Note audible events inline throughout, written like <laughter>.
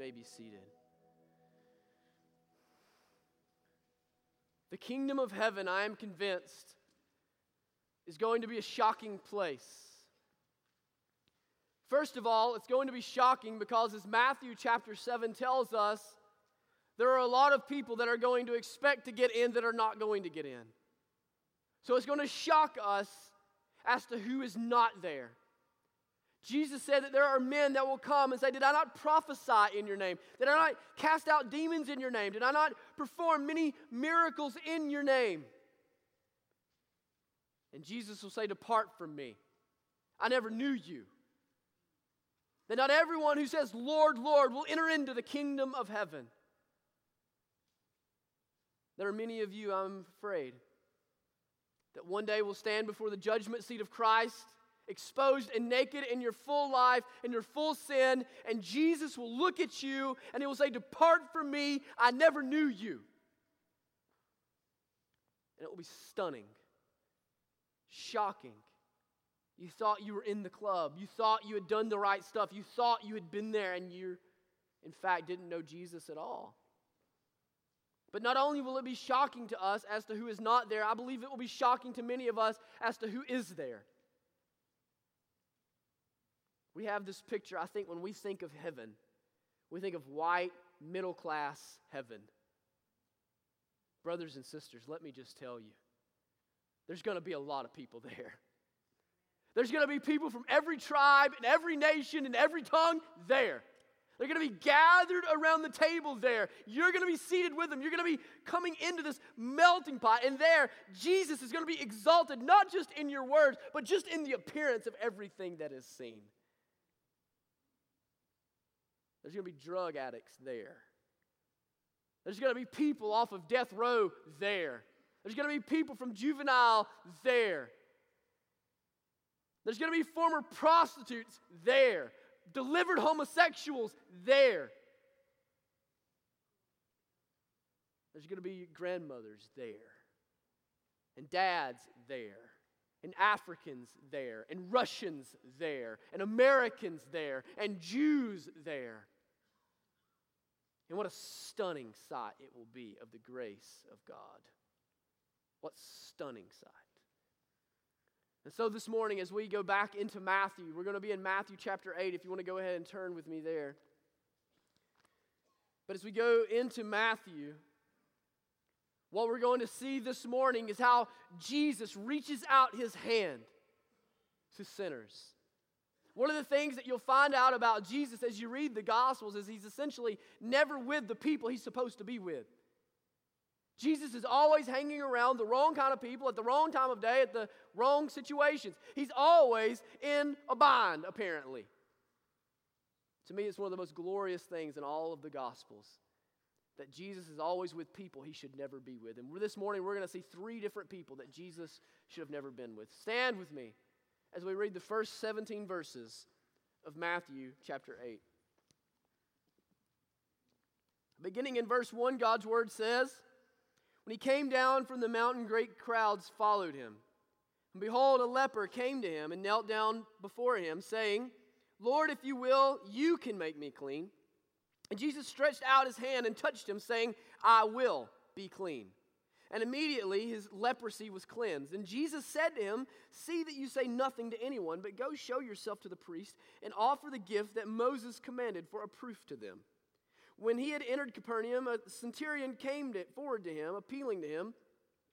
may be seated. The kingdom of heaven, I am convinced, is going to be a shocking place. First of all, it's going to be shocking because, as Matthew chapter 7 tells us, there are a lot of people that are going to expect to get in that are not going to get in. So it's going to shock us as to who is not there. Jesus said that there are men that will come and say, Did I not prophesy in your name? Did I not cast out demons in your name? Did I not perform many miracles in your name? And Jesus will say, Depart from me. I never knew you. That not everyone who says, Lord, Lord, will enter into the kingdom of heaven. There are many of you, I'm afraid, that one day will stand before the judgment seat of Christ exposed and naked in your full life, in your full sin, and Jesus will look at you and he will say, Depart from me, I never knew you. And it will be stunning, shocking. You thought you were in the club, you thought you had done the right stuff, you thought you had been there, and you, in fact, didn't know Jesus at all. But not only will it be shocking to us as to who is not there, I believe it will be shocking to many of us as to who is there. We have this picture, I think, when we think of heaven, we think of white, middle class heaven. Brothers and sisters, let me just tell you there's going to be a lot of people there. There's going to be people from every tribe and every nation and every tongue there. They're going to be gathered around the table there. You're going to be seated with them. You're going to be coming into this melting pot. And there, Jesus is going to be exalted, not just in your words, but just in the appearance of everything that is seen. There's going to be drug addicts there. There's going to be people off of death row there. There's going to be people from juvenile there. There's going to be former prostitutes there, delivered homosexuals there. There's going to be grandmothers there, and dads there, and Africans there, and Russians there, and Americans there, and Jews there. And what a stunning sight it will be of the grace of God. What stunning sight. And so this morning, as we go back into Matthew, we're going to be in Matthew chapter 8, if you want to go ahead and turn with me there. But as we go into Matthew, what we're going to see this morning is how Jesus reaches out his hand to sinners. One of the things that you'll find out about Jesus as you read the Gospels is he's essentially never with the people he's supposed to be with. Jesus is always hanging around the wrong kind of people at the wrong time of day, at the wrong situations. He's always in a bind, apparently. To me, it's one of the most glorious things in all of the Gospels that Jesus is always with people he should never be with. And this morning, we're going to see three different people that Jesus should have never been with. Stand with me as we read the first 17 verses of Matthew chapter 8. Beginning in verse 1, God's word says, When he came down from the mountain, great crowds followed him. And behold, a leper came to him and knelt down before him, saying, Lord, if you will, you can make me clean. And Jesus stretched out his hand and touched him, saying, I will be clean. And immediately his leprosy was cleansed. And Jesus said to him, See that you say nothing to anyone, but go show yourself to the priest and offer the gift that Moses commanded for a proof to them. When he had entered Capernaum, a centurion came to, forward to him, appealing to him,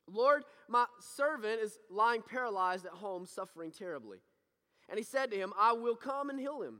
Lord, my servant is lying paralyzed at home, suffering terribly. And he said to him, I will come and heal him.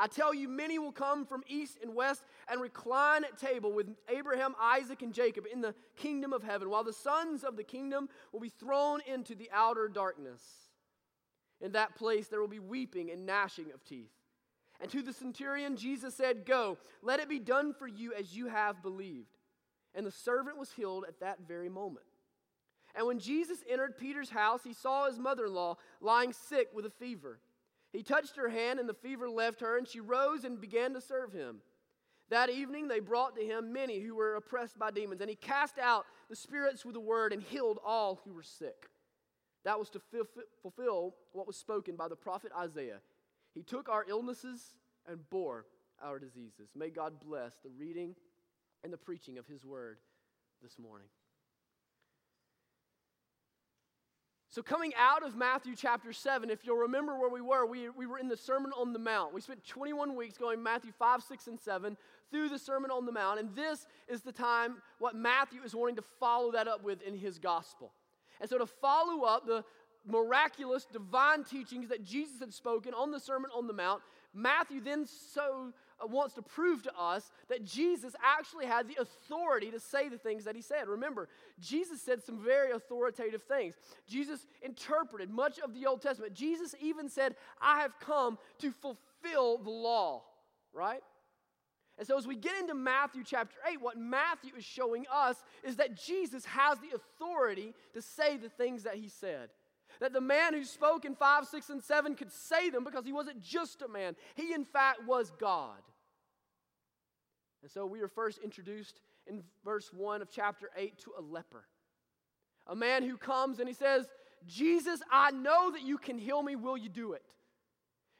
I tell you, many will come from east and west and recline at table with Abraham, Isaac, and Jacob in the kingdom of heaven, while the sons of the kingdom will be thrown into the outer darkness. In that place there will be weeping and gnashing of teeth. And to the centurion, Jesus said, Go, let it be done for you as you have believed. And the servant was healed at that very moment. And when Jesus entered Peter's house, he saw his mother in law lying sick with a fever. He touched her hand, and the fever left her, and she rose and began to serve him. That evening they brought to him many who were oppressed by demons, and he cast out the spirits with the word and healed all who were sick. That was to fulfill what was spoken by the prophet Isaiah. He took our illnesses and bore our diseases. May God bless the reading and the preaching of his word this morning. So, coming out of Matthew chapter 7, if you'll remember where we were, we, we were in the Sermon on the Mount. We spent 21 weeks going Matthew 5, 6, and 7 through the Sermon on the Mount. And this is the time what Matthew is wanting to follow that up with in his gospel. And so, to follow up the miraculous divine teachings that Jesus had spoken on the Sermon on the Mount, Matthew then so wants to prove to us that Jesus actually had the authority to say the things that he said. Remember, Jesus said some very authoritative things. Jesus interpreted much of the Old Testament. Jesus even said, I have come to fulfill the law, right? And so, as we get into Matthew chapter 8, what Matthew is showing us is that Jesus has the authority to say the things that he said. That the man who spoke in 5, 6, and 7 could say them because he wasn't just a man. He, in fact, was God. And so we are first introduced in verse 1 of chapter 8 to a leper. A man who comes and he says, Jesus, I know that you can heal me. Will you do it?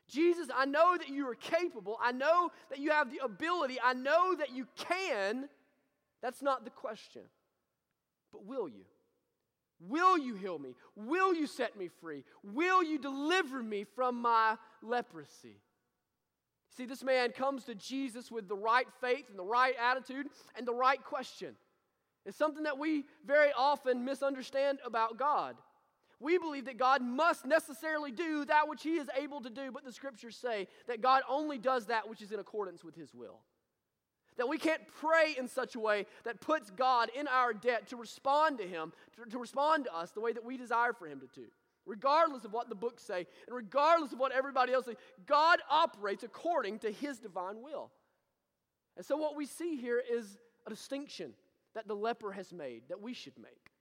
Jesus, I know that you are capable. I know that you have the ability. I know that you can. That's not the question. But will you? Will you heal me? Will you set me free? Will you deliver me from my leprosy? See, this man comes to Jesus with the right faith and the right attitude and the right question. It's something that we very often misunderstand about God. We believe that God must necessarily do that which he is able to do, but the scriptures say that God only does that which is in accordance with his will. That we can't pray in such a way that puts God in our debt to respond to Him, to, to respond to us the way that we desire for Him to do. Regardless of what the books say, and regardless of what everybody else says, God operates according to His divine will. And so, what we see here is a distinction that the leper has made, that we should make.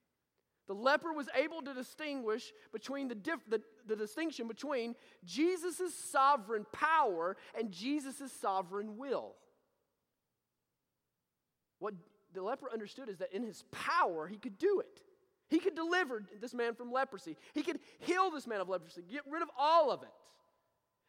The leper was able to distinguish between the, diff- the, the distinction between Jesus' sovereign power and Jesus' sovereign will. What the leper understood is that in his power, he could do it. He could deliver this man from leprosy. He could heal this man of leprosy, get rid of all of it.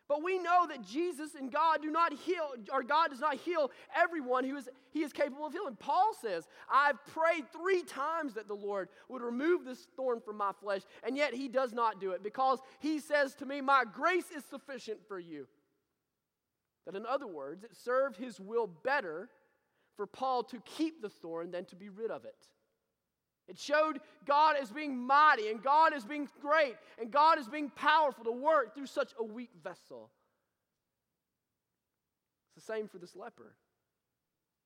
But we know that Jesus and God do not heal, or God does not heal everyone who is he is capable of healing. Paul says, I've prayed three times that the Lord would remove this thorn from my flesh, and yet he does not do it because he says to me, My grace is sufficient for you. That in other words, it served his will better for Paul to keep the thorn than to be rid of it. It showed God as being mighty and God as being great and God as being powerful to work through such a weak vessel. It's the same for this leper.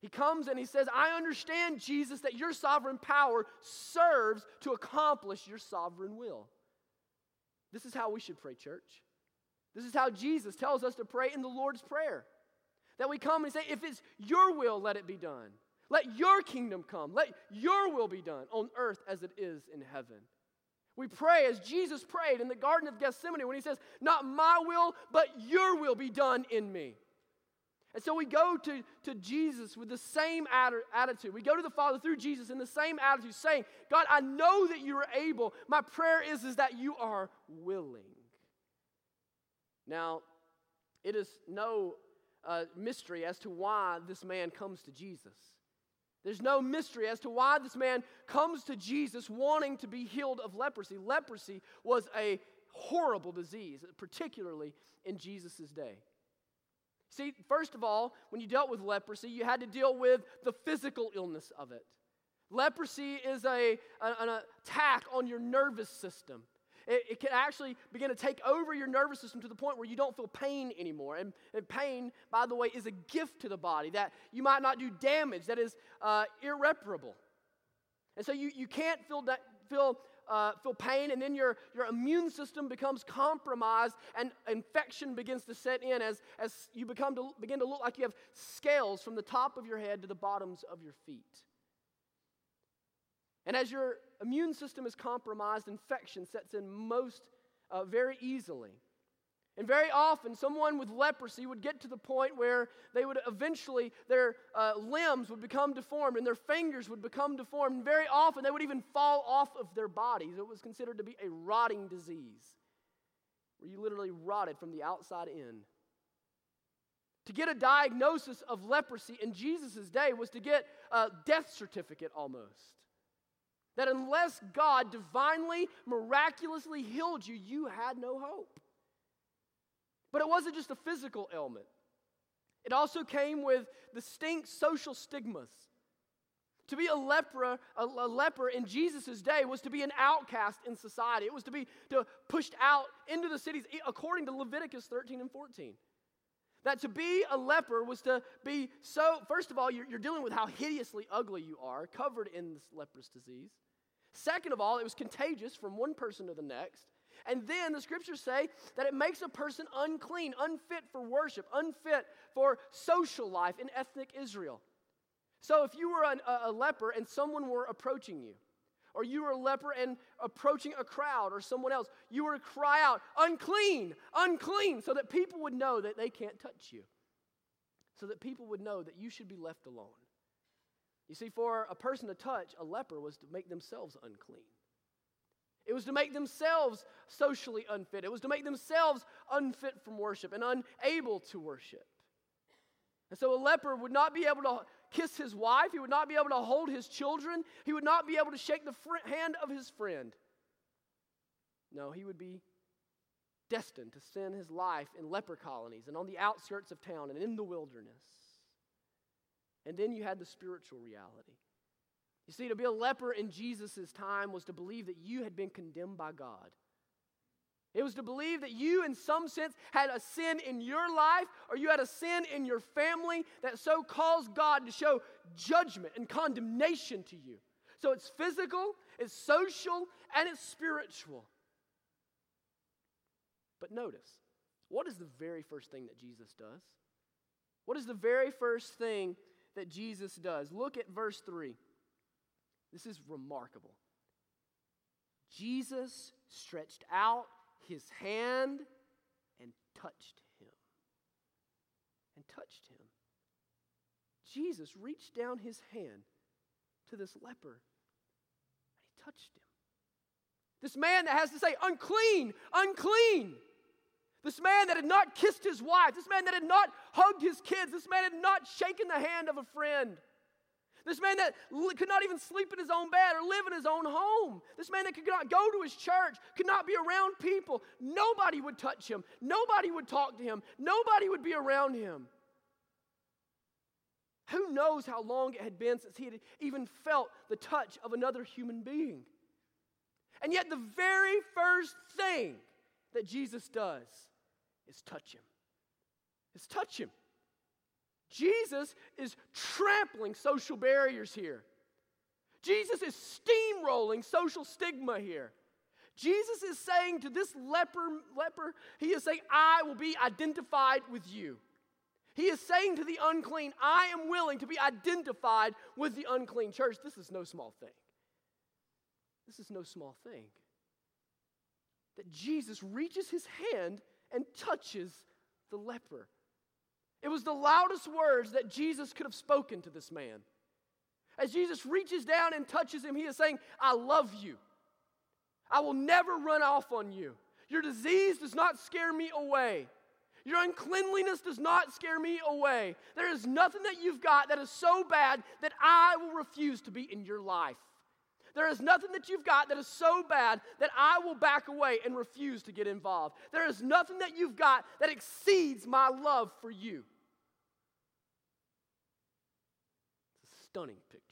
He comes and he says, I understand, Jesus, that your sovereign power serves to accomplish your sovereign will. This is how we should pray, church. This is how Jesus tells us to pray in the Lord's Prayer. That we come and say, if it's your will, let it be done. Let your kingdom come. Let your will be done on earth as it is in heaven. We pray as Jesus prayed in the Garden of Gethsemane when he says, Not my will, but your will be done in me. And so we go to, to Jesus with the same attitude. We go to the Father through Jesus in the same attitude, saying, God, I know that you are able. My prayer is, is that you are willing. Now, it is no uh, mystery as to why this man comes to Jesus. There's no mystery as to why this man comes to Jesus wanting to be healed of leprosy. Leprosy was a horrible disease, particularly in Jesus' day. See, first of all, when you dealt with leprosy, you had to deal with the physical illness of it. Leprosy is a, an attack on your nervous system. It, it, can actually begin to take over your nervous system to the point where you don't feel pain anymore. And, and pain, by the way, is a gift to the body that you might not do damage that is uh, irreparable. And so you, you can't feel, that, feel, uh, feel pain, and then your, your immune system becomes compromised, and infection begins to set in as, as you become to, begin to look like you have scales from the top of your head to the bottoms of your feet. And as your immune system is compromised, infection sets in most uh, very easily. And very often, someone with leprosy would get to the point where they would eventually, their uh, limbs would become deformed and their fingers would become deformed. And very often, they would even fall off of their bodies. It was considered to be a rotting disease where you literally rotted from the outside in. To get a diagnosis of leprosy in Jesus' day was to get a death certificate almost. That unless God divinely, miraculously healed you, you had no hope. But it wasn't just a physical ailment, it also came with distinct social stigmas. To be a leper, a, a leper in Jesus' day was to be an outcast in society. It was to be to pushed out into the cities, according to Leviticus 13 and 14. That to be a leper was to be so, first of all, you're, you're, dealing with how hideously ugly you are, covered in this leprous disease. Second of all, it was contagious from one person to the next. And then the scriptures say that it makes a person unclean, unfit for worship, unfit for social life in ethnic Israel. So if you were an, a, a leper and someone were approaching you, or you were a leper and approaching a crowd or someone else, you were to cry out, unclean, unclean, so that people would know that they can't touch you, so that people would know that you should be left alone. You see, for a person to touch a leper was to make themselves unclean. It was to make themselves socially unfit. It was to make themselves unfit from worship and unable to worship. And so a leper would not be able to kiss his wife. He would not be able to hold his children. He would not be able to shake the fr- hand of his friend. No, he would be destined to spend his life in leper colonies and on the outskirts of town and in the wilderness. And then you had the spiritual reality. You see, to be a leper in Jesus' time was to believe that you had been condemned by God. It was to believe that you, in some sense, had a sin in your life or you had a sin in your family that so caused God to show judgment and condemnation to you. So it's physical, it's social, and it's spiritual. But notice, what is the very first thing that Jesus does? What is the very first thing that Jesus does? Look at verse 3. This is remarkable. Jesus stretched out his hand and touched him. And touched him. Jesus reached down his hand to this leper and he touched him. This man that has to say, unclean, unclean. This man that had not kissed his wife, this man that had not hugged his kids, this man had not shaken the hand of a friend. This man that could not even sleep in his own bed or live in his own home. This man that could not go to his church, could not be around people. Nobody would touch him. Nobody would talk to him. Nobody would be around him. Who knows how long it had been since he had even felt the touch of another human being? And yet, the very first thing that Jesus does is touch him. Is touch him. Jesus is trampling social barriers here. Jesus is steamrolling social stigma here. Jesus is saying to this leper, leper, he is saying, I will be identified with you. He is saying to the unclean, I am willing to be identified with the unclean. Church, this is no small thing. This is no small thing. That Jesus reaches his hand and touches the leper. It was the loudest words that Jesus could have spoken to this man. As Jesus reaches down and touches him, he is saying, I love you. I will never run off on you. Your disease does not scare me away. Your uncleanliness does not scare me away. There is nothing that you've got that is so bad that I will refuse to be in your life. There is nothing that you've got that is so bad that I will back away and refuse to get involved. There is nothing that you've got that exceeds my love for you. Stunning picture.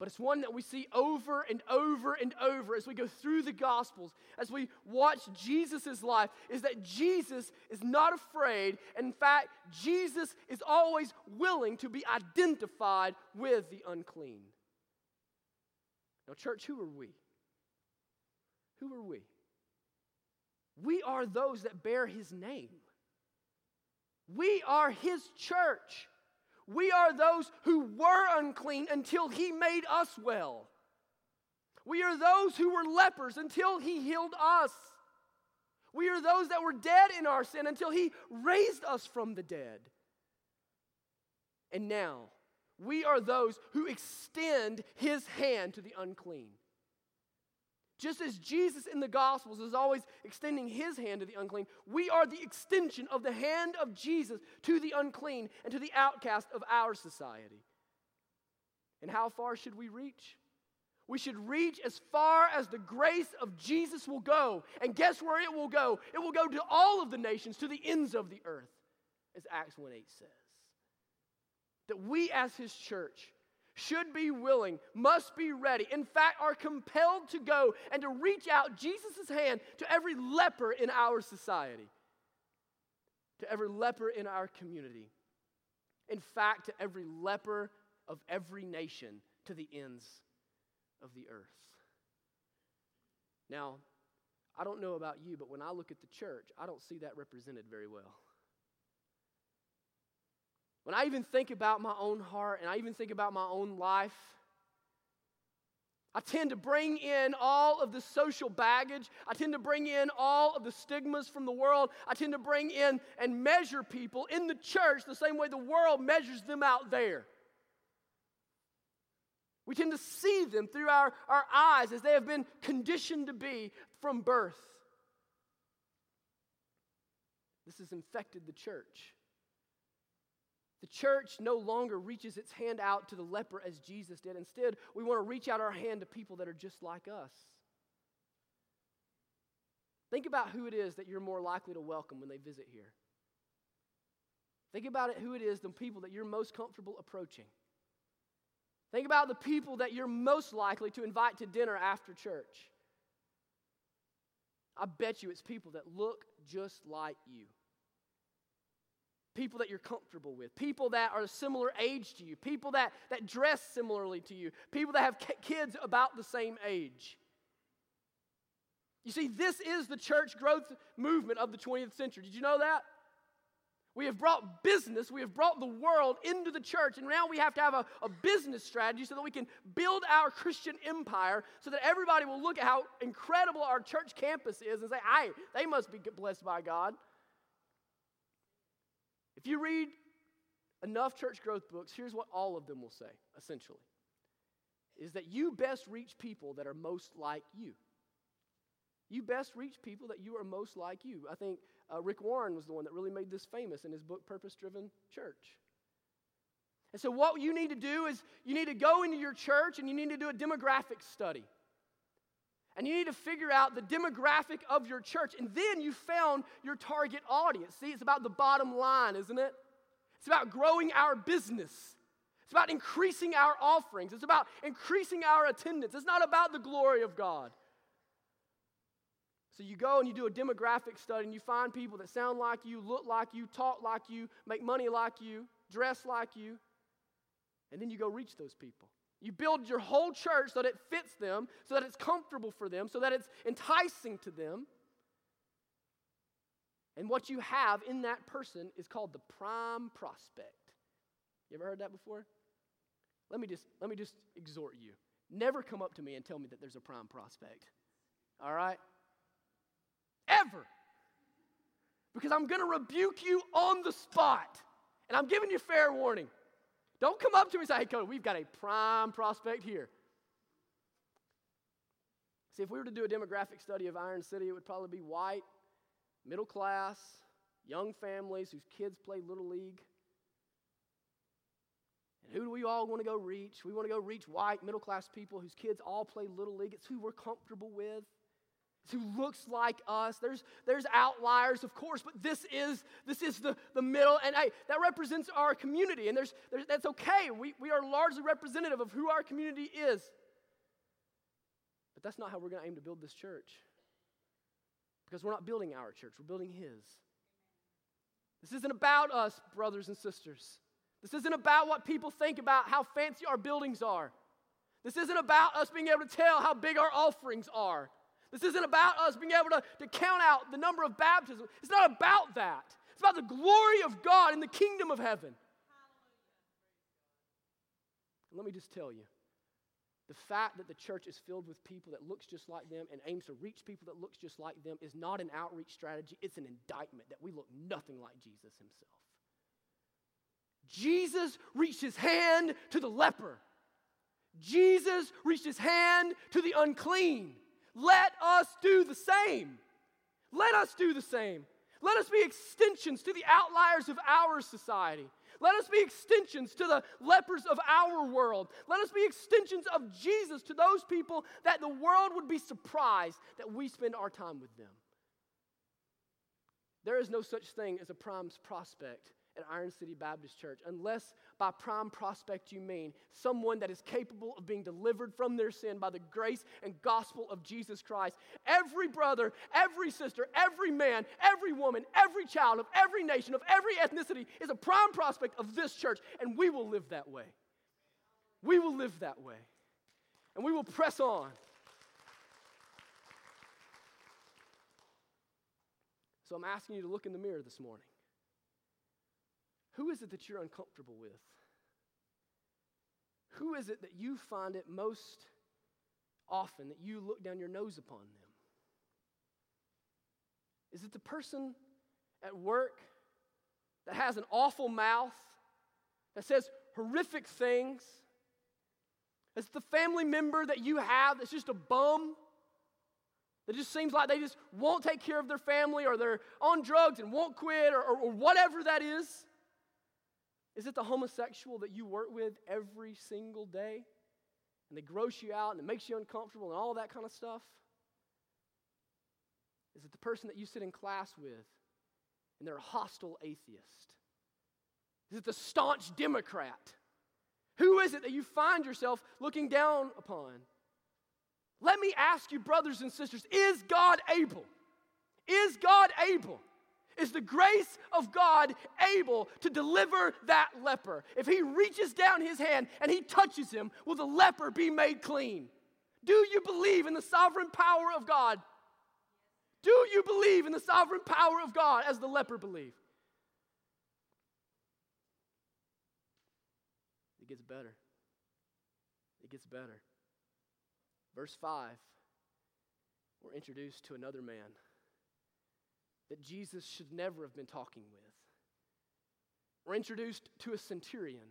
But it's one that we see over and over and over as we go through the Gospels, as we watch Jesus' life, is that Jesus is not afraid. In fact, Jesus is always willing to be identified with the unclean. Now, church, who are we? Who are we? We are those that bear his name. We are his church. We are those who were unclean until he made us well. We are those who were lepers until he healed us. We are those that were dead in our sin until he raised us from the dead. And now, we are those who extend his hand to the unclean. Just as Jesus in the Gospels is always extending his hand to the unclean, we are the extension of the hand of Jesus to the unclean and to the outcast of our society. And how far should we reach? We should reach as far as the grace of Jesus will go. And guess where it will go? It will go to all of the nations, to the ends of the earth, as Acts 1 8 says. That we as his church should be willing, must be ready, in fact, are compelled to go and to reach out Jesus' hand to every leper in our society, to every leper in our community, in fact, to every leper of every nation to the ends of the earth. Now, I don't know about you, but when I look at the church, I don't see that represented very well. When I even think about my own heart and I even think about my own life, I tend to bring in all of the social baggage. I tend to bring in all of the stigmas from the world. I tend to bring in and measure people in the church the same way the world measures them out there. We tend to see them through our, our eyes as they have been conditioned to be from birth. This has infected the church. The church no longer reaches its hand out to the leper as Jesus did. Instead, we want to reach out our hand to people that are just like us. Think about who it is that you're more likely to welcome when they visit here. Think about it, who it is, the people that you're most comfortable approaching. Think about the people that you're most likely to invite to dinner after church. I bet you it's people that look just like you people that you're comfortable with, people that are a similar age to you, people that, that dress similarly to you, people that have kids about the same age. You see, this is the church growth movement of the 20th century. Did you know that? We have brought business, we have brought the world into the church, and now we have to have a, a business strategy so that we can build our Christian empire so that everybody will look at how incredible our church campus is and say, hey, they must be blessed by God. If you read enough church growth books, here's what all of them will say, essentially is that you best reach people that are most like you. You best reach people that you are most like you. I think uh, Rick Warren was the one that really made this famous in his book, Purpose Driven Church. And so, what you need to do is you need to go into your church and you need to do a demographic study. And you need to figure out the demographic of your church. And then you found your target audience. See, it's about the bottom line, isn't it? It's about growing our business. It's about increasing our offerings. It's about increasing our attendance. It's not about the glory of God. So you go and you do a demographic study and you find people that sound like you, look like you, talk like you, make money like you, dress like you. And then you go reach those people. You build your whole church so that it fits them, so that it's comfortable for them, so that it's enticing to them. And what you have in that person is called the prime prospect. You ever heard that before? Let me just let me just exhort you. Never come up to me and tell me that there's a prime prospect. All right? Ever. Because I'm going to rebuke you on the spot. And I'm giving you fair warning. Don't come up to me and say, hey, Cody, we've got a prime prospect here. See, if we were to do a demographic study of Iron City, it would probably be white, middle class, young families whose kids play Little League. And who do we all want to go reach? We want to go reach white, middle class people whose kids all play Little League. It's who we're comfortable with who looks like us. There's, there's outliers, of course, but this is, this is the, the middle. And hey, that represents our community. And there's, there's, that's okay. We, we are largely representative of who our community is. But that's not how we're going to aim to build this church. Because we're not building our church, we're building His. This isn't about us, brothers and sisters. This isn't about what people think about how fancy our buildings are. This isn't about us being able to tell how big our offerings are. This isn't about us being able to, to count out the number of baptisms. It's not about that. It's about the glory of God in the kingdom of heaven. let me just tell you the fact that the church is filled with people that looks just like them and aims to reach people that looks just like them is not an outreach strategy, it's an indictment that we look nothing like Jesus himself. Jesus reached his hand to the leper. Jesus reached his hand to the unclean. Let us do the same. Let us do the same. Let us be extensions to the outliers of our society. Let us be extensions to the lepers of our world. Let us be extensions of Jesus to those people that the world would be surprised that we spend our time with them. There is no such thing as a prime prospect at Iron City Baptist Church, unless by prime prospect you mean someone that is capable of being delivered from their sin by the grace and gospel of Jesus Christ. Every brother, every sister, every man, every woman, every child of every nation, of every ethnicity is a prime prospect of this church, and we will live that way. We will live that way. And we will press on. So I'm asking you to look in the mirror this morning. Who is it that you're uncomfortable with? Who is it that you find it most often that you look down your nose upon them? Is it the person at work that has an awful mouth, that says horrific things? Is it the family member that you have that's just a bum? That just seems like they just won't take care of their family or they're on drugs and won't quit or, or, or whatever that is? Is it the homosexual that you work with every single day? And they gross you out and it makes you uncomfortable and all that kind of stuff? Is it the person that you sit in class with and they're a hostile atheist? Is it the staunch Democrat? Who is it that you find yourself looking down upon? Let me ask you, brothers and sisters, is God able? Is God able? Is the grace of God able to deliver that leper? If he reaches down his hand and he touches him, will the leper be made clean? Do you believe in the sovereign power of God? Do you believe in the sovereign power of God as the leper believed? It gets better. It gets better. Verse 5, we're introduced to another man that Jesus should never have been talking with. We're introduced to a centurion.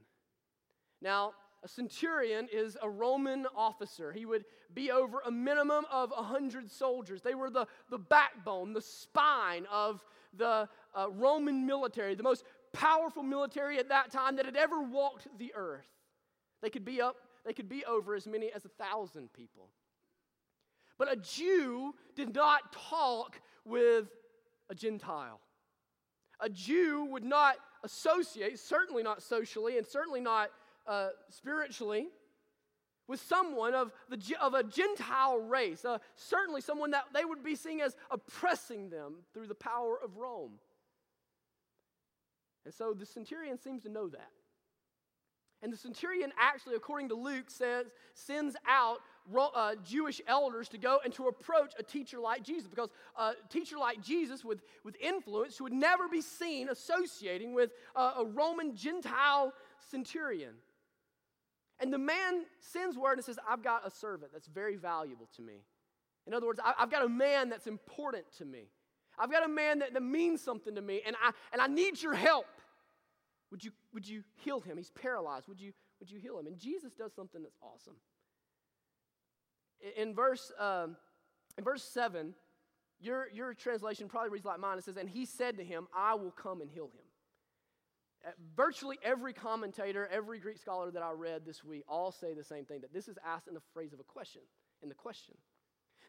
Now, a centurion is a Roman officer. He would be over a minimum of 100 soldiers. They were the, the backbone, the spine of the uh, Roman military, the most powerful military at that time that had ever walked the earth. They could be up, they could be over as many as a thousand people. But a Jew did not talk with a Gentile. A Jew would not associate, certainly not socially and certainly not uh, spiritually, with someone of, the, of a Gentile race, uh, certainly someone that they would be seeing as oppressing them through the power of Rome. And so the centurion seems to know that. And the centurion actually, according to Luke, says, sends out uh, Jewish elders to go and to approach a teacher like Jesus because a teacher like Jesus with, with influence would never be seen associating with uh, a Roman Gentile centurion. And the man sends word and says, I've got a servant that's very valuable to me. In other words, I, have got a man that's important to me. I've got a man that, that means something to me, and I, and I need your help. Would you, would you heal him? He's paralyzed. Would you, would you heal him? And Jesus does something that's awesome in verse, um, in verse 7, your, your translation probably reads like mine. It says, And he said to him, I will come and heal him. Uh, virtually every commentator, every Greek scholar that I read this week all say the same thing that this is asked in the phrase of a question, in the question.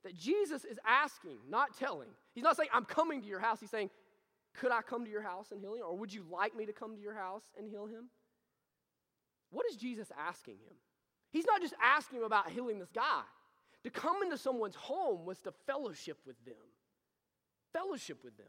That Jesus is asking, not telling. He's not saying, I'm coming to your house. He's saying, Could I come to your house and heal him? Or would you like me to come to your house and heal him? What is Jesus asking him? He's not just asking him about healing this guy. To come into someone's home was to fellowship with them. Fellowship with them.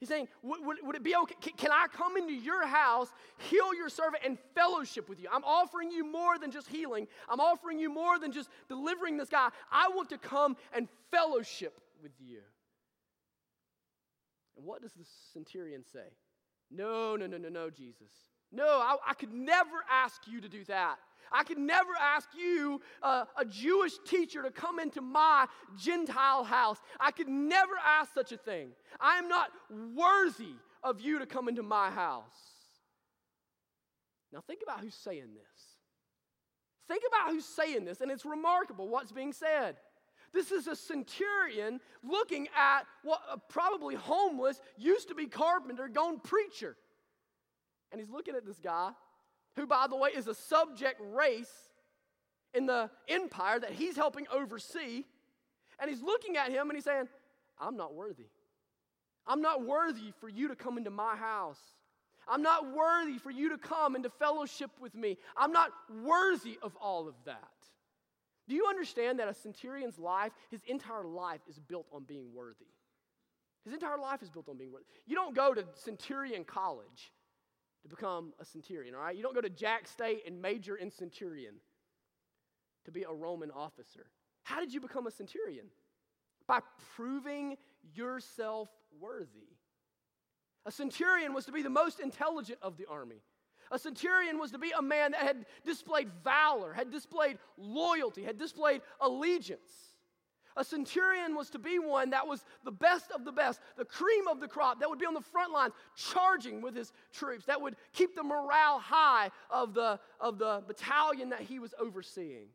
He's saying, would, would, would, it be okay? Can, can I come into your house, heal your servant, and fellowship with you? I'm offering you more than just healing. I'm offering you more than just delivering this guy. I want to come and fellowship with you. And what does the centurion say? No, no, no, no, no, Jesus. No, I, I could never ask you to do that. I could never ask you, uh, a Jewish teacher, to come into my Gentile house. I could never ask such a thing. I am not worthy of you to come into my house. Now, think about who's saying this. Think about who's saying this, and it's remarkable what's being said. This is a centurion looking at what probably homeless, used to be carpenter, gone preacher. And he's looking at this guy, who, by the way, is a subject race in the empire that he's helping oversee. And he's looking at him and he's saying, I'm not worthy. I'm not worthy for you to come into my house. I'm not worthy for you to come into fellowship with me. I'm not worthy of all of that. Do you understand that a centurion's life, his entire life, is built on being worthy? His entire life is built on being worthy. You don't go to centurion college to become a centurion, all right? You don't go to Jax State and major in centurion to be a Roman officer. How did you become a centurion? By proving yourself worthy. A centurion was to be the most intelligent of the army. A centurion was to be a man that had displayed valor, had displayed loyalty, had displayed allegiance. A centurion was to be one that was the best of the best, the cream of the crop, that would be on the front lines charging with his troops, that would keep the morale high of the, of the battalion that he was overseeing.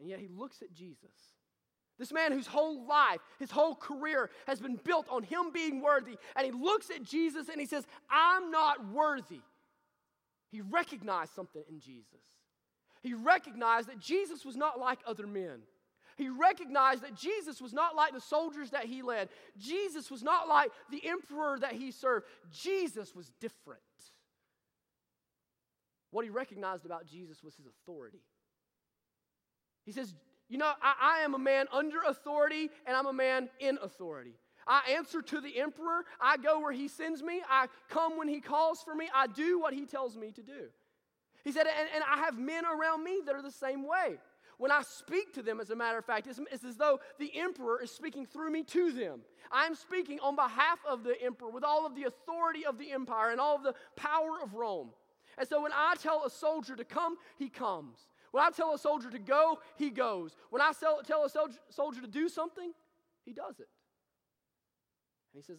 And yet he looks at Jesus this man whose whole life, his whole career has been built on him being worthy. And he looks at Jesus and he says, I'm not worthy. He recognized something in Jesus. He recognized that Jesus was not like other men. He recognized that Jesus was not like the soldiers that he led. Jesus was not like the emperor that he served. Jesus was different. What he recognized about Jesus was his authority. He says, you know, I, I am a man under authority and I'm a man in authority. I answer to the emperor. I go where he sends me. I come when he calls for me. I do what he tells me to do. He said, and, and I have men around me that are the same way. When I speak to them, as a matter of fact, it's, it's, as though the emperor is speaking through me to them. I'm speaking on behalf of the emperor with all of the authority of the empire and all of the power of Rome. And so when I tell a soldier to come, he comes. When I tell a soldier to go, he goes. When I tell a soldier to do something, he does it. And he says,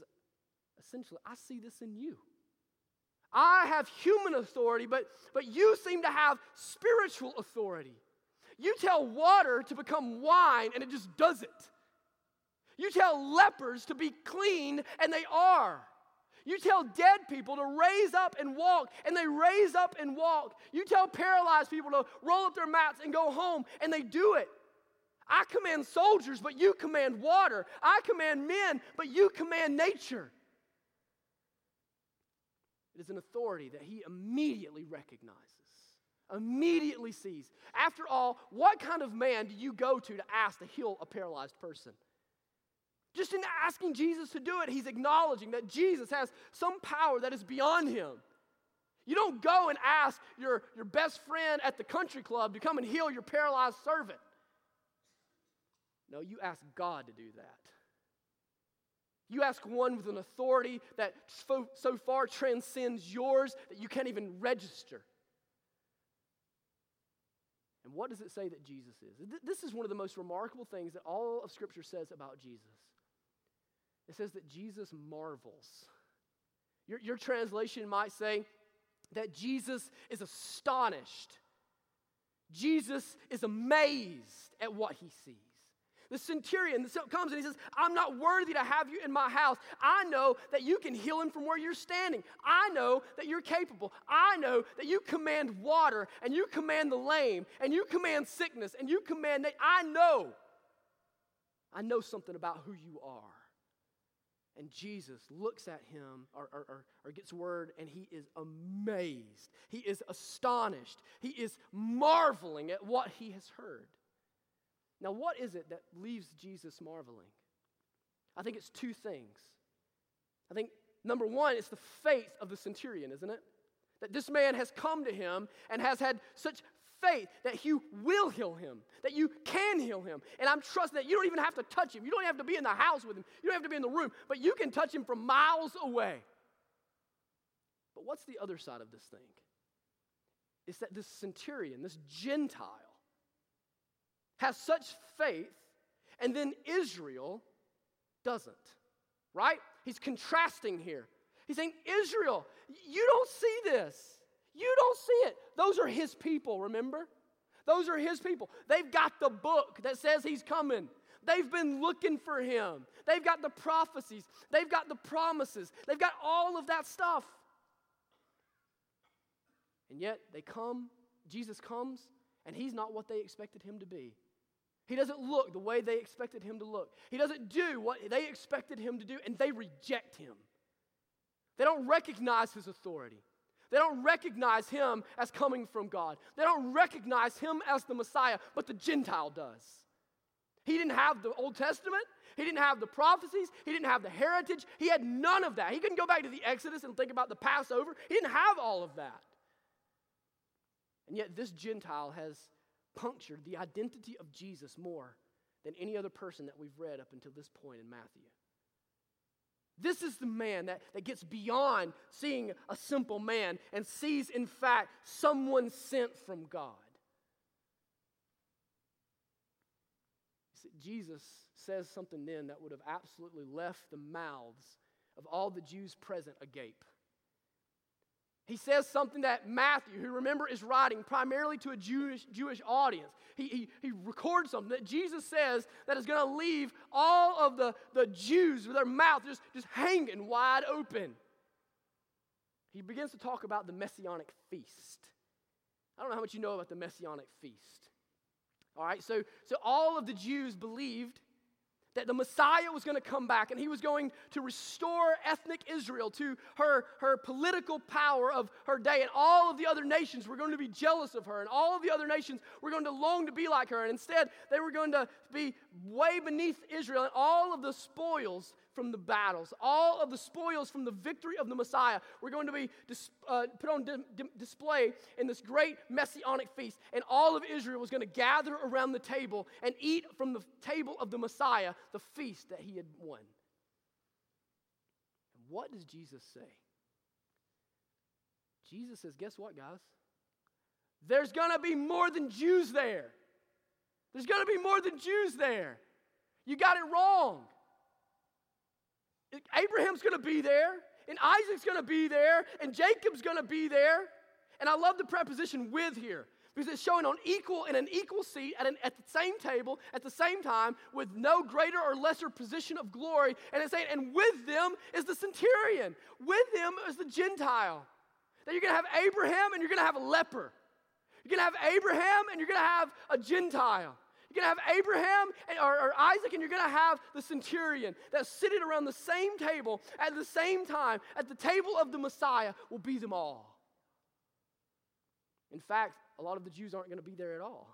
essentially, I see this in you. I have human authority, but, but you seem to have spiritual authority. You tell water to become wine, and it just does it. You tell lepers to be clean, and they are. You tell dead people to raise up and walk, and they raise up and walk. You tell paralyzed people to roll up their mats and go home, and they do it. I command soldiers, but you command water. I command men, but you command nature. It is an authority that he immediately recognizes, immediately sees. After all, what kind of man do you go to to ask to heal a paralyzed person? Just in asking Jesus to do it, he's acknowledging that Jesus has some power that is beyond him. You don't go and ask your, your best friend at the country club to come and heal your paralyzed servant. No, you ask God to do that. You ask one with an authority that so, so far transcends yours that you can't even register. And what does it say that Jesus is? This is one of the most remarkable things that all of Scripture says about Jesus. It says that Jesus marvels. Your, your translation might say that Jesus is astonished. Jesus is amazed at what he sees. The centurion comes and he says, I'm not worthy to have you in my house. I know that you can heal him from where you're standing. I know that you're capable. I know that you command water and you command the lame and you command sickness and you command. I know. I know something about who you are. And Jesus looks at him or, or, or, gets word and he is amazed. He is astonished. He is marveling at what he has heard. Now, what is it that leaves Jesus marveling? I think it's two things. I think number one, it's the faith of the centurion, isn't it? That this man has come to him and has had such faith that you will heal him, that you can heal him. And I'm trusting that you don't even have to touch him. You don't have to be in the house with him. You don't have to be in the room, but you can touch him from miles away. But what's the other side of this thing? It's that this centurion, this Gentile, has such faith, and then Israel doesn't, right? He's contrasting here. He's saying, Israel, you don't see this. You don't see it. Those are his people, remember? Those are his people. They've got the book that says he's coming. They've been looking for him. They've got the prophecies. They've got the promises. They've got all of that stuff. And yet they come, Jesus comes, and he's not what they expected him to be. He doesn't look the way they expected him to look. He doesn't do what they expected him to do, and they reject him. They don't recognize his authority. They don't recognize him as coming from God. They don't recognize him as the Messiah, but the Gentile does. He didn't have the Old Testament. He didn't have the prophecies. He didn't have the heritage. He had none of that. He couldn't go back to the Exodus and think about the Passover. He didn't have all of that. And yet, this Gentile has punctured the identity of Jesus more than any other person that we've read up until this point in Matthew. This is the man that, that gets beyond seeing a simple man and sees, in fact, someone sent from God. Jesus says something then that would have absolutely left the mouths of all the Jews present agape. He says something that Matthew, who remember is writing primarily to a Jewish, Jewish audience, he, he, he records something that Jesus says that is going to leave all of the, the Jews with their mouth just, just hanging wide open. He begins to talk about the Messianic feast. I don't know how much you know about the Messianic feast. All right, so, so all of the Jews believed that the Messiah was going to come back and he was going to restore ethnic Israel to her, her political power of her day. And all of the other nations were going to be jealous of her, and all of the other nations were going to long to be like her. And instead, they were going to be way beneath Israel, and all of the spoils from the battles, all of the spoils from the victory of the Messiah were going to be dis- uh, put on di- di- display in this great messianic feast. And all of Israel was going to gather around the table and eat from the table of the Messiah the feast that he had won. And what does Jesus say? Jesus says, Guess what, guys? There's going to be more than Jews there. There's going to be more than Jews there. You got it wrong. Abraham's going to be there, and Isaac's going to be there, and Jacob's going to be there. And I love the preposition with here because it's showing on equal in an equal seat at, an, at the same table at the same time with no greater or lesser position of glory. And it's saying, and with them is the centurion, with them is the Gentile. That you're going to have Abraham and you're going to have a leper. You're going to have Abraham and you're going to have a Gentile. You're going to have Abraham or, or Isaac, and you're going to have the centurion that's sitting around the same table at the same time. At the table of the Messiah will be them all. In fact, a lot of the Jews aren't going to be there at all.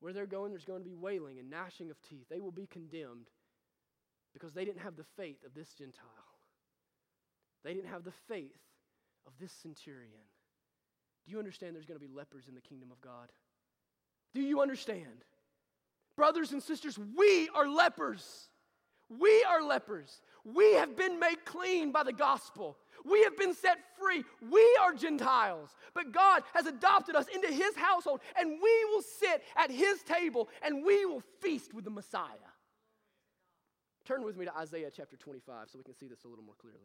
Where they're going, there's going to be wailing and gnashing of teeth. They will be condemned because they didn't have the faith of this Gentile. They didn't have the faith of this centurion. Do you understand there's going to be lepers in the kingdom of God? Do you understand? Brothers and sisters, we are lepers. We are lepers. We have been made clean by the gospel. We have been set free. We are Gentiles. But God has adopted us into His household, and we will sit at His table and we will feast with the Messiah. Turn with me to Isaiah chapter 25 so we can see this a little more clearly.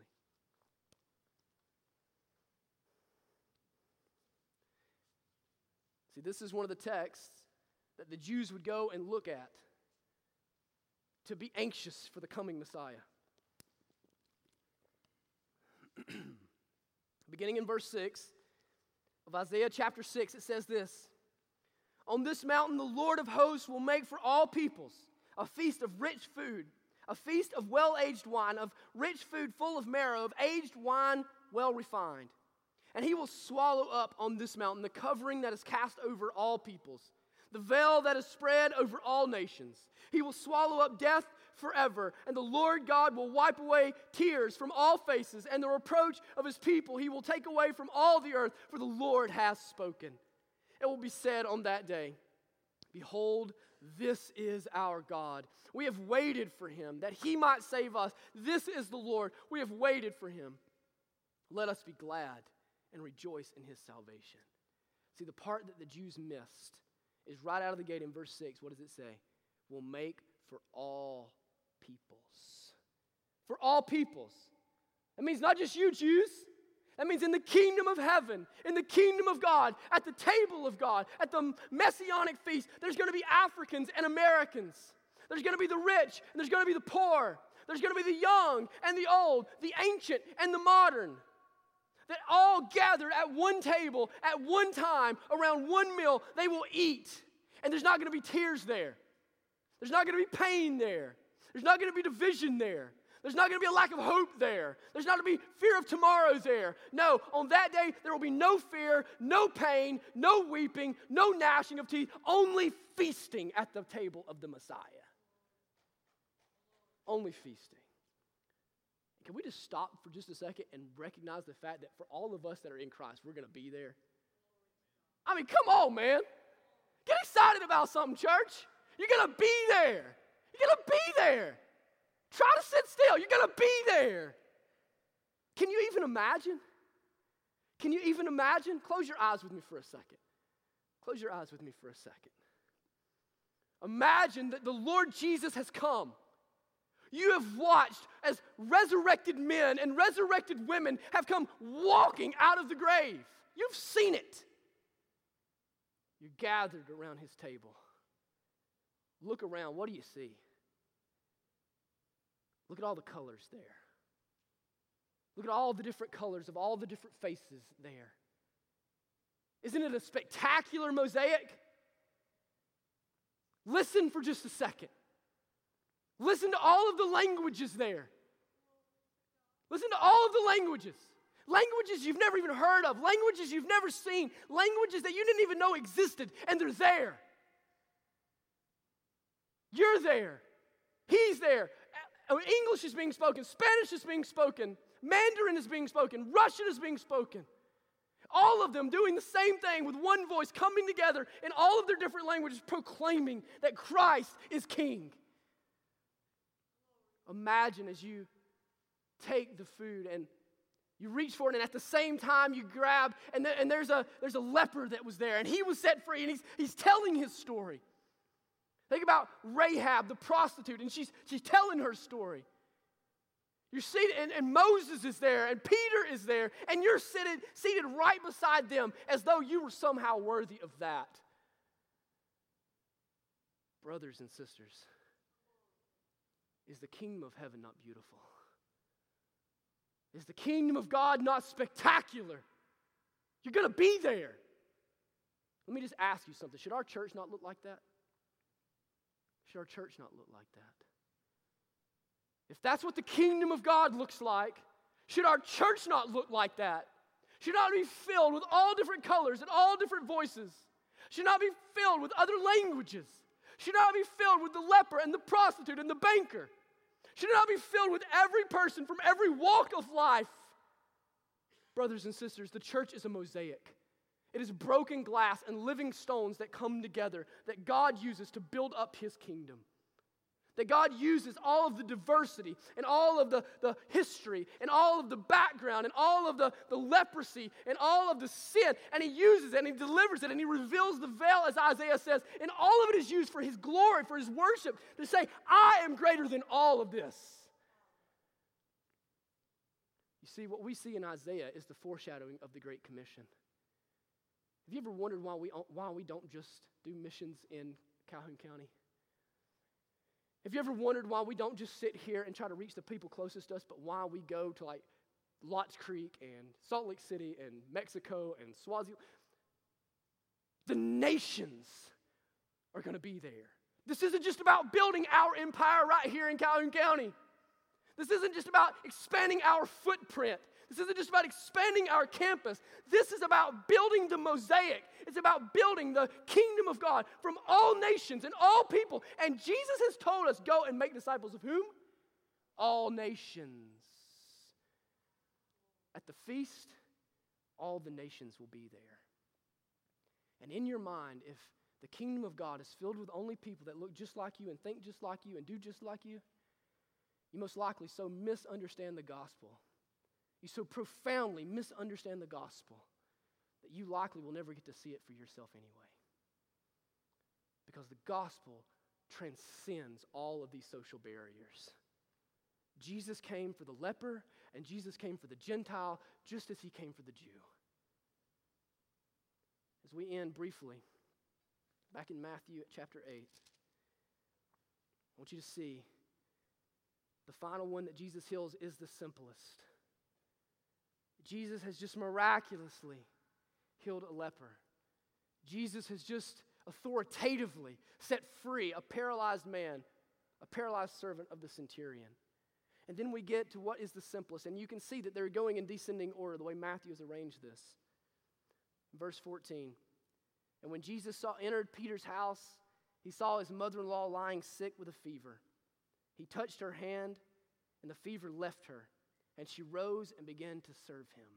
See, this is one of the texts that the Jews would go and look at to be anxious for the coming Messiah. <clears throat> Beginning in verse 6 of Isaiah chapter 6, it says this On this mountain, the Lord of hosts will make for all peoples a feast of rich food, a feast of well aged wine, of rich food full of marrow, of aged wine well refined. And he will swallow up on this mountain the covering that is cast over all peoples the veil that is spread over all nations. He will swallow up death forever, and the Lord God will wipe away tears from all faces, and the reproach of his people he will take away from all the earth, for the Lord has spoken. It will be said on that day, Behold, this is our God. We have waited for him that he might save us. This is the Lord. We have waited for him. Let us be glad and rejoice in his salvation. See, the part that the Jews missed is right out of the gate in verse 6. What does it say? Will make for all peoples. For all peoples. That means not just you, Jews. That means in the kingdom of heaven, in the kingdom of God, at the table of God, at the messianic feast, there's going to be Africans and Americans. There's going to be the rich and there's going to be the poor. There's going to be the young and the old, the ancient and the modern. That all gathered at one table at one time around one meal, they will eat. And there's not going to be tears there. There's not going to be pain there. There's not going to be division there. There's not going to be a lack of hope there. There's not going to be fear of tomorrow there. No, on that day, there will be no fear, no pain, no weeping, no gnashing of teeth, only feasting at the table of the Messiah. Only feasting. Can we just stop for just a second and recognize the fact that for all of us that are in Christ, we're going to be there? I mean, come on, man. Get excited about something, church. You're going to be there. You're going to be there. Try to sit still. You're going to be there. Can you even imagine? Can you even imagine? Close your eyes with me for a second. Close your eyes with me for a second. Imagine that the Lord Jesus has come. You have watched as resurrected men and resurrected women have come walking out of the grave. You've seen it. You're gathered around his table. Look around. What do you see? Look at all the colors there. Look at all the different colors of all the different faces there. Isn't it a spectacular mosaic? Listen for just a second. Listen to all of the languages there. Listen to all of the languages. Languages you've never even heard of, languages you've never seen, languages that you didn't even know existed, and they're there. You're there. He's there. Uh, English is being spoken, Spanish is being spoken, Mandarin is being spoken, Russian is being spoken. All of them doing the same thing with one voice, coming together in all of their different languages, proclaiming that Christ is King. Imagine as you take the food and you reach for it, and at the same time you grab, and, the, and there's, a, there's a leper that was there, and he was set free, and he's, he's telling his story. Think about Rahab, the prostitute, and she's, she's telling her story. You're seated, and, and, Moses is there, and Peter is there, and you're seated, seated right beside them as though you were somehow worthy of that. Brothers and sisters, is the kingdom of heaven not beautiful? Is the kingdom of God not spectacular? You're going to be there. Let me just ask you something. Should our church not look like that? Should our church not look like that? If that's what the kingdom of God looks like, should our church not look like that? Should not be filled with all different colors and all different voices? Should not be filled with other languages? Should not be filled with the leper and the prostitute and the banker? Should it not be filled with every person from every walk of life? Brothers and sisters, the church is a mosaic. It is broken glass and living stones that come together that God uses to build up his kingdom. That God uses all of the diversity and all of the, the history and all of the background and all of the, the leprosy and all of the sin, and He uses it and He delivers it and He reveals the veil, as Isaiah says, and all of it is used for His glory, for His worship, to say, I am greater than all of this. You see, what we see in Isaiah is the foreshadowing of the Great Commission. Have you ever wondered why we, why we don't just do missions in Calhoun County? Have you ever wondered why we don't just sit here and try to reach the people closest to us, but why we go to like Lotts Creek and Salt Lake City and Mexico and Swaziland? The nations are going to be there. This isn't just about building our empire right here in Calhoun County. This isn't just about expanding our footprint. This isn't just about expanding our campus. This is about building the mosaic. It's about building the kingdom of God from all nations and all people. And Jesus has told us go and make disciples of whom? All nations. At the feast, all the nations will be there. And in your mind, if the kingdom of God is filled with only people that look just like you and think just like you and do just like you, you most likely so misunderstand the gospel You so profoundly misunderstand the gospel that you likely will never get to see it for yourself anyway. Because the gospel transcends all of these social barriers. Jesus came for the leper, and Jesus came for the Gentile, just as he came for the Jew. As we end briefly, back in Matthew chapter 8, I want you to see the final one that Jesus heals is the simplest. Jesus has just miraculously healed a leper. Jesus has just authoritatively set free a paralyzed man, a paralyzed servant of the centurion. And then we get to what is the simplest. And you can see that they're going in descending order, the way Matthew has arranged this. Verse 14. And when Jesus saw, entered Peter's house, he saw his mother in law lying sick with a fever. He touched her hand, and the fever left her, and she rose and began to serve him.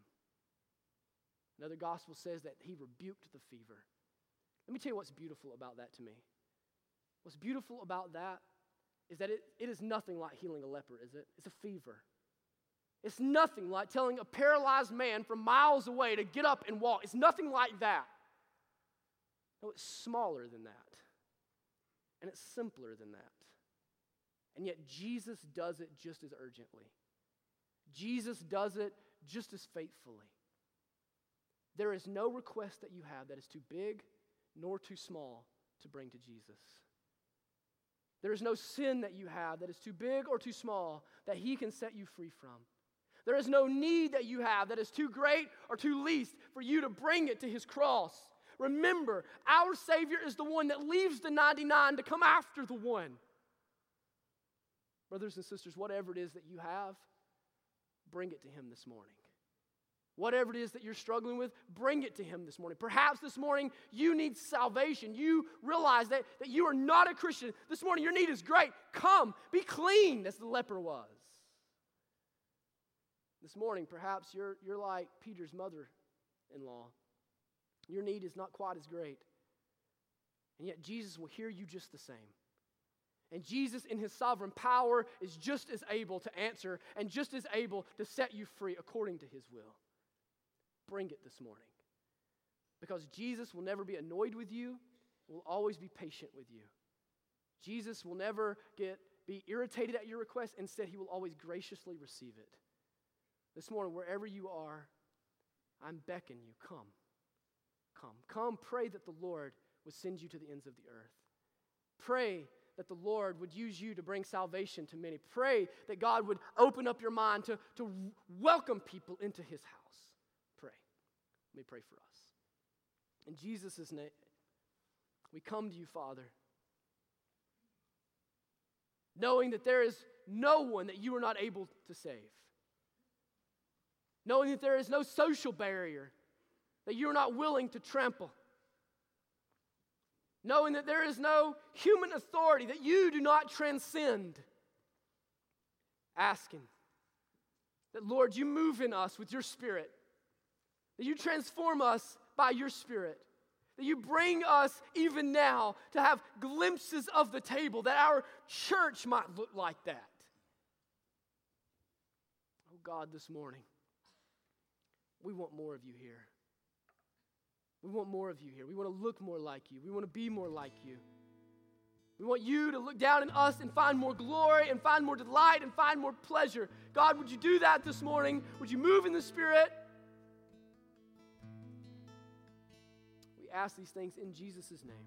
Another gospel says that he rebuked the fever. Let me tell you what's beautiful about that to me. What's beautiful about that is that it, it is nothing like healing a leper, is it? It's a fever. It's nothing like telling a paralyzed man from miles away to get up and walk. It's nothing like that. No, it's smaller than that. And it's simpler than that. And yet Jesus does it just as urgently. Jesus does it just as faithfully. There is no request that you have that is too big nor too small to bring to Jesus. There is no sin that you have that is too big or too small that He can set you free from. There is no need that you have that is too great or too least for you to bring it to His cross. Remember, our Savior is the one that leaves the 99 to come after the one. Brothers and sisters, whatever it is that you have, bring it to Him this morning. Whatever it is that you're struggling with, bring it to Him this morning. Perhaps this morning you need salvation. You realize that, that you are not a Christian. This morning your need is great. Come, be clean as the leper was. This morning, perhaps you're, you're like Peter's mother in law. Your need is not quite as great. And yet Jesus will hear you just the same. And Jesus, in his sovereign power, is just as able to answer and just as able to set you free according to his will bring it this morning. Because Jesus will never be annoyed with you, will always be patient with you. Jesus will never get be irritated at your request. Instead, he will always graciously receive it. This morning, wherever you are, I'm beckoning you. Come. Come. Come, pray that the Lord would send you to the ends of the earth. Pray that the Lord would use you to bring salvation to many. Pray that God would open up your mind to, to welcome people into his house. Pray. Let me pray for us. In Jesus' name, we come to you, Father, knowing that there is no one that you are not able to save, knowing that there is no social barrier that you are not willing to trample, knowing that there is no human authority that you do not transcend, asking that, Lord, you move in us with your Spirit that you transform us by your Spirit. That you bring us even now to have glimpses of the table, that our church might look like that. Oh God, this morning, we want more of you here. We want more of you here. We want to look more like you. We want to be more like you. We want you to look down in us and find more glory and find more delight and find more pleasure. God, would you do that this morning? Would you move in the Spirit? We ask these things in Jesus' name.